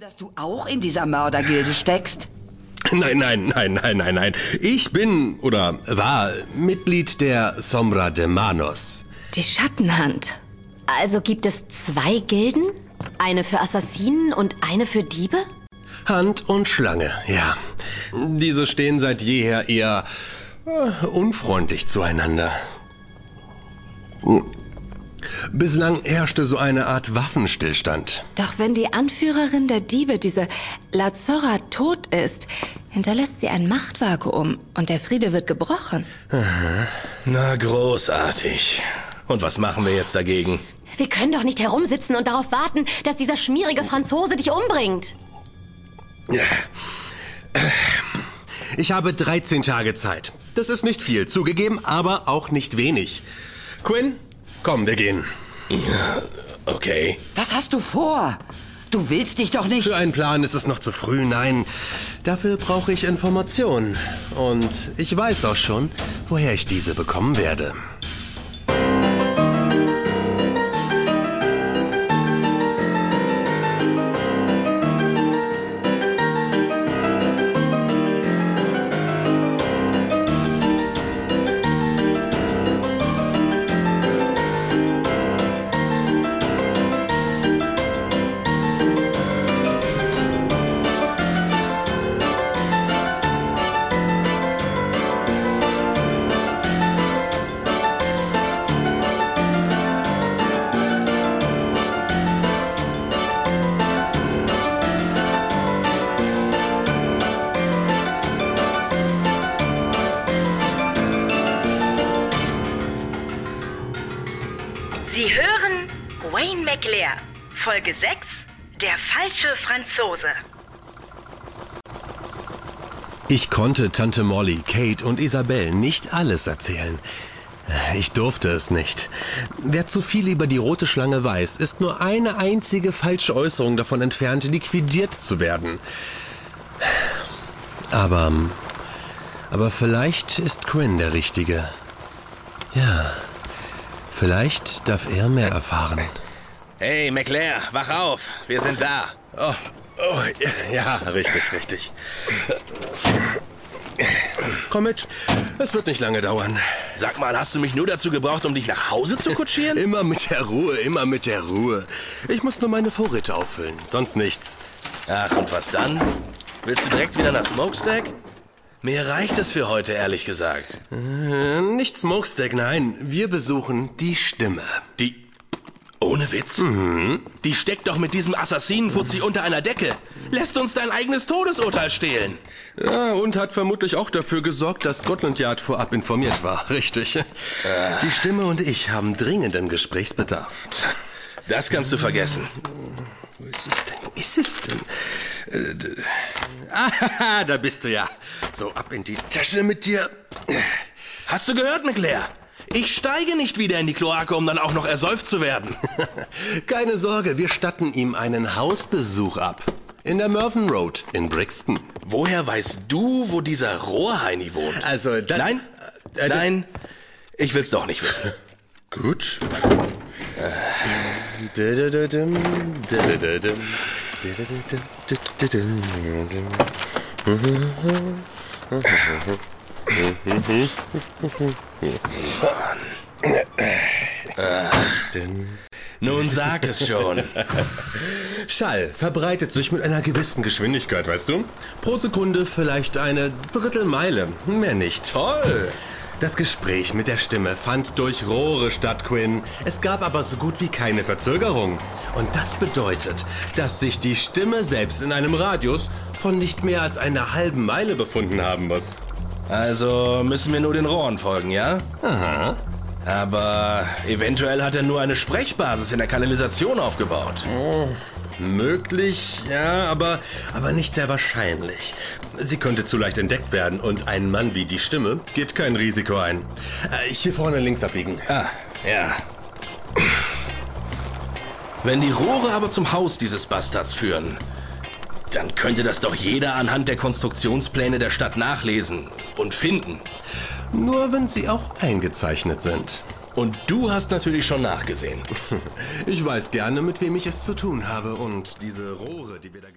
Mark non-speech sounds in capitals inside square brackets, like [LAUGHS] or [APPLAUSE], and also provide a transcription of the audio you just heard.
Dass du auch in dieser Mördergilde steckst? Nein, nein, nein, nein, nein, nein. Ich bin oder war Mitglied der Sombra de Manos. Die Schattenhand. Also gibt es zwei Gilden? Eine für Assassinen und eine für Diebe? Hand und Schlange, ja. Diese stehen seit jeher eher äh, unfreundlich zueinander. Bislang herrschte so eine Art Waffenstillstand. Doch wenn die Anführerin der Diebe, diese Lazorra, tot ist, hinterlässt sie ein Machtvakuum und der Friede wird gebrochen. Na, großartig. Und was machen wir jetzt dagegen? Wir können doch nicht herumsitzen und darauf warten, dass dieser schmierige Franzose dich umbringt. Ich habe 13 Tage Zeit. Das ist nicht viel, zugegeben, aber auch nicht wenig. Quinn, komm, wir gehen. Okay. Was hast du vor? Du willst dich doch nicht. Für einen Plan ist es noch zu früh, nein. Dafür brauche ich Informationen. Und ich weiß auch schon, woher ich diese bekommen werde. Sie hören Wayne McLear, Folge 6, Der falsche Franzose. Ich konnte Tante Molly, Kate und Isabel nicht alles erzählen. Ich durfte es nicht. Wer zu viel über die rote Schlange weiß, ist nur eine einzige falsche Äußerung davon entfernt, liquidiert zu werden. Aber. Aber vielleicht ist Quinn der Richtige. Ja. Vielleicht darf er mehr erfahren. Hey, McLear, wach auf. Wir sind da. Oh, oh, ja, richtig, richtig. Komm mit, es wird nicht lange dauern. Sag mal, hast du mich nur dazu gebraucht, um dich nach Hause zu kutschieren? [LAUGHS] Immer mit der Ruhe, immer mit der Ruhe. Ich muss nur meine Vorräte auffüllen, sonst nichts. Ach, und was dann? Willst du direkt wieder nach Smokestack? Mir reicht es für heute, ehrlich gesagt. Äh, Nicht Smokestack, nein. Wir besuchen die Stimme. Die. Ohne Witz? Die steckt doch mit diesem Assassinenfuzzi unter einer Decke. Lässt uns dein eigenes Todesurteil stehlen. Ja, und hat vermutlich auch dafür gesorgt, dass Scotland Yard vorab informiert war. [LAUGHS] Richtig. Die Stimme und ich haben dringenden Gesprächsbedarf. Das kannst du vergessen. Wo ist es denn? Wo ist es denn? Äh, Ah, [LAUGHS] da bist du ja. So, ab in die Tasche mit dir. Hast du gehört, McLear? Ich steige nicht wieder in die Kloake, um dann auch noch ersäuft zu werden. [LAUGHS] Keine Sorge, wir statten ihm einen Hausbesuch ab. In der Mervyn Road in Brixton. Woher weißt du, wo dieser Rohrheini wohnt? Also, das... Nein, Äh, nein, ich will's doch nicht wissen. Gut. Nun sag es schon. Schall verbreitet sich mit einer gewissen Geschwindigkeit, weißt du? Pro Sekunde vielleicht eine Drittelmeile, mehr nicht. Toll. Das Gespräch mit der Stimme fand durch Rohre statt, Quinn. Es gab aber so gut wie keine Verzögerung. Und das bedeutet, dass sich die Stimme selbst in einem Radius von nicht mehr als einer halben Meile befunden haben muss. Also müssen wir nur den Rohren folgen, ja? Aha. Aber eventuell hat er nur eine Sprechbasis in der Kanalisation aufgebaut. Möglich, ja, aber, aber nicht sehr wahrscheinlich. Sie könnte zu leicht entdeckt werden und ein Mann wie die Stimme geht kein Risiko ein. Äh, hier vorne links abbiegen. Ah, ja. Wenn die Rohre aber zum Haus dieses Bastards führen, dann könnte das doch jeder anhand der Konstruktionspläne der Stadt nachlesen und finden. Nur wenn sie auch eingezeichnet sind. Und du hast natürlich schon nachgesehen. [LAUGHS] Ich weiß gerne, mit wem ich es zu tun habe und diese Rohre, die wir da gesehen